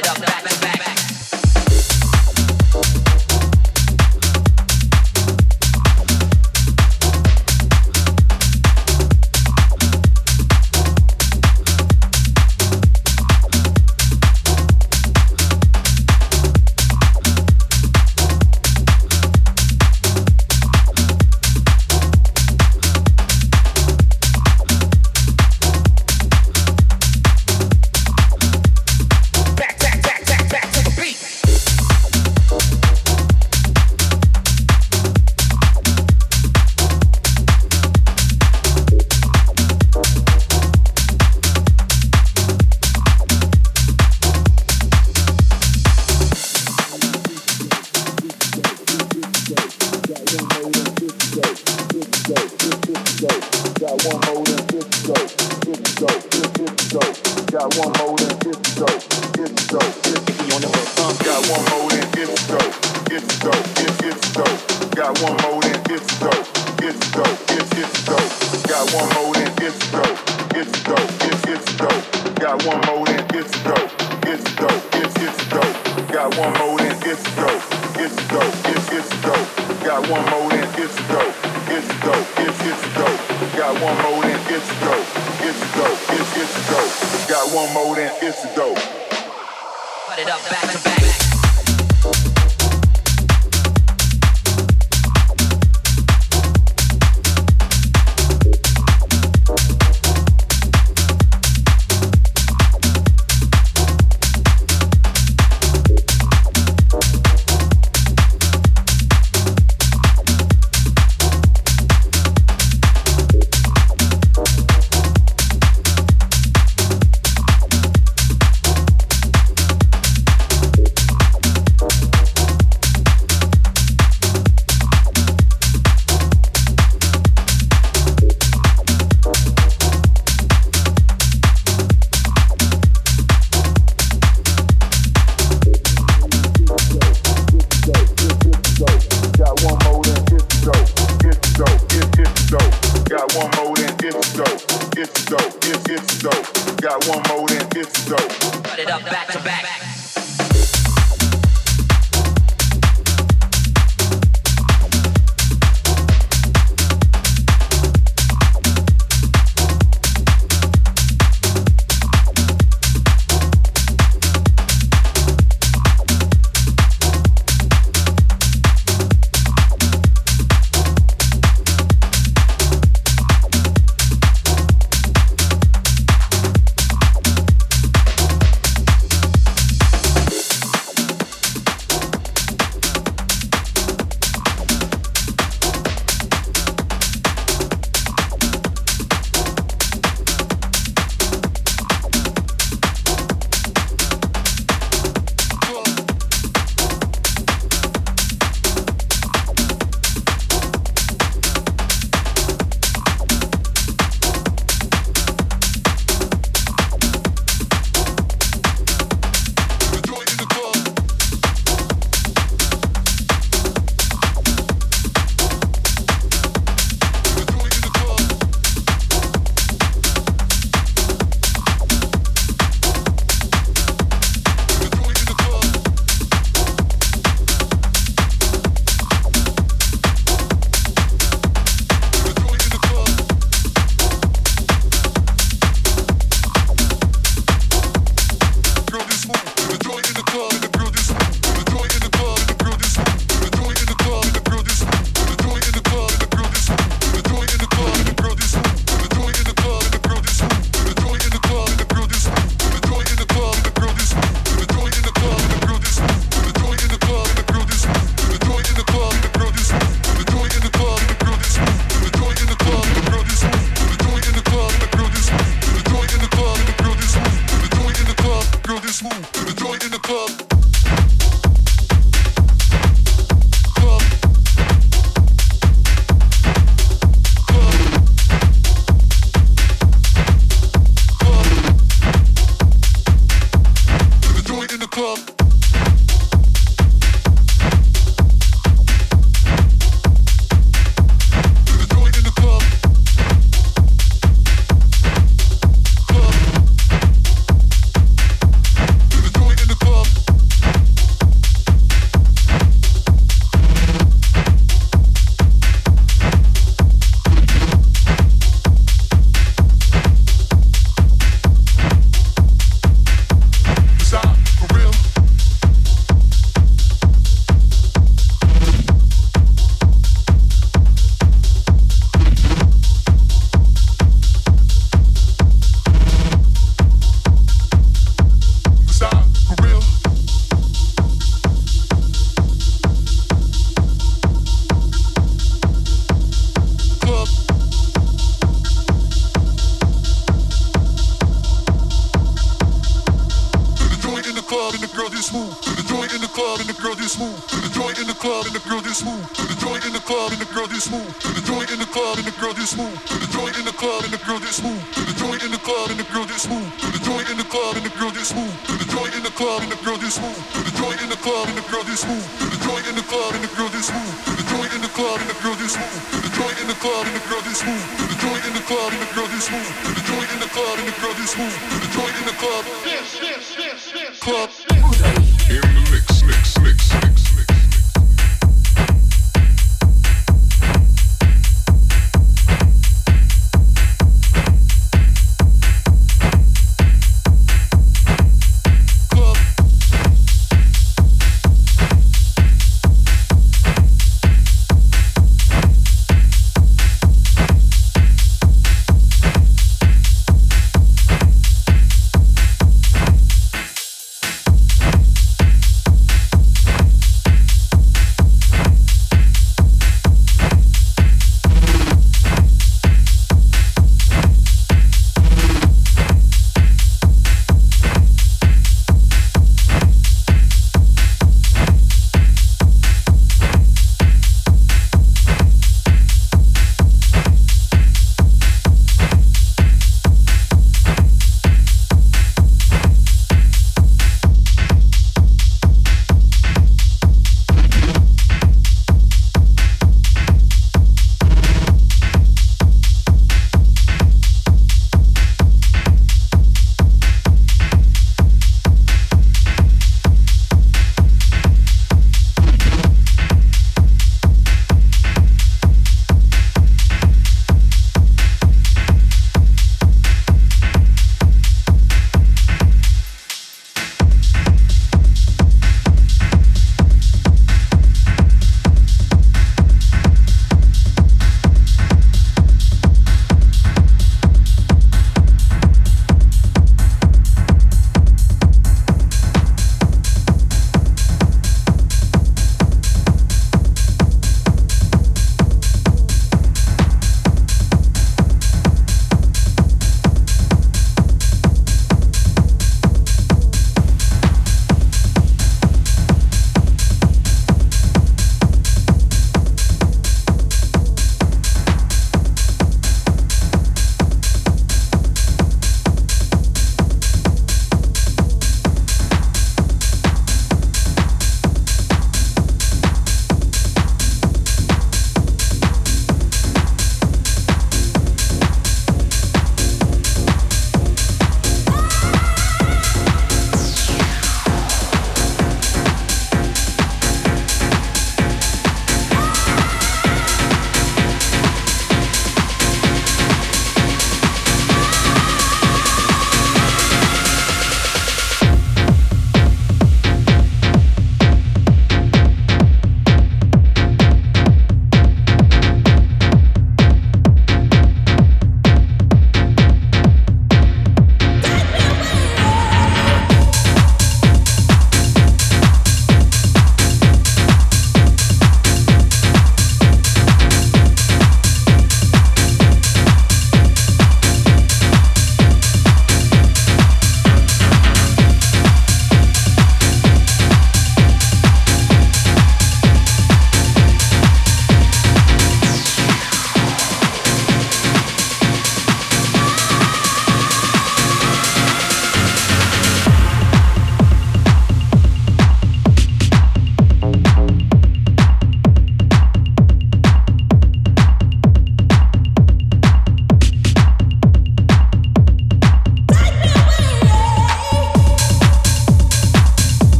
it up back to back. just move to the joint in the club and the girl just move to the joint in the club and the girl just move to the joint in the club and the girl just move to the joint in the club and the girl just move to the joint in the club and the girl just move to the joint in the club and the girl just move to the joint in the club and the girl just move to the joint in the club and the girl just move to the joint in the club and the girl just move to the joint in the club yes yes yes yes club in the lick